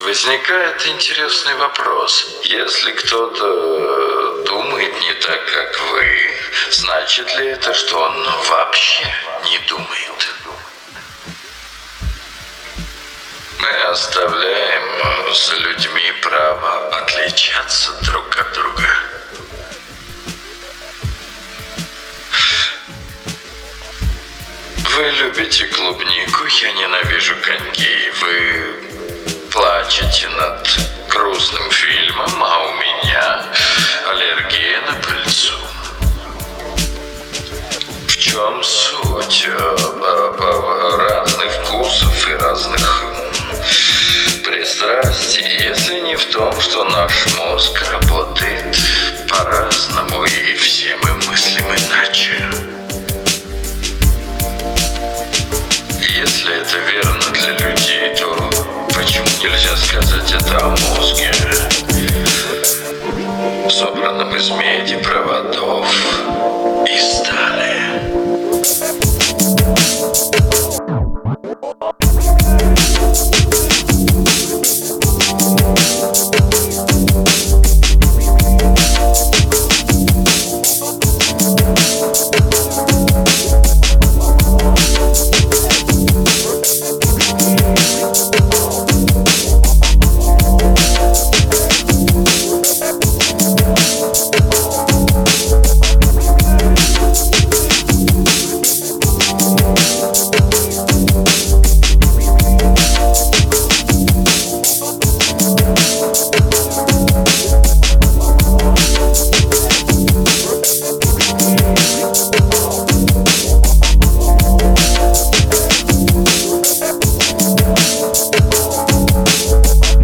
Возникает интересный вопрос. Если кто-то э, думает не так, как вы, значит ли это, что он вообще не думает? Мы оставляем за людьми право отличаться друг от друга. Вы любите клубнику, я ненавижу коньки. Вы плачете над грустным фильмом, а у меня аллергия на пыльцу. В чем суть разных вкусов и разных пристрастий, если не в том, что наш мозг работает по-разному и все мы мыслим иначе? Если это верно, хотят сказать это о мозге, собранном из меди, проводов и стали.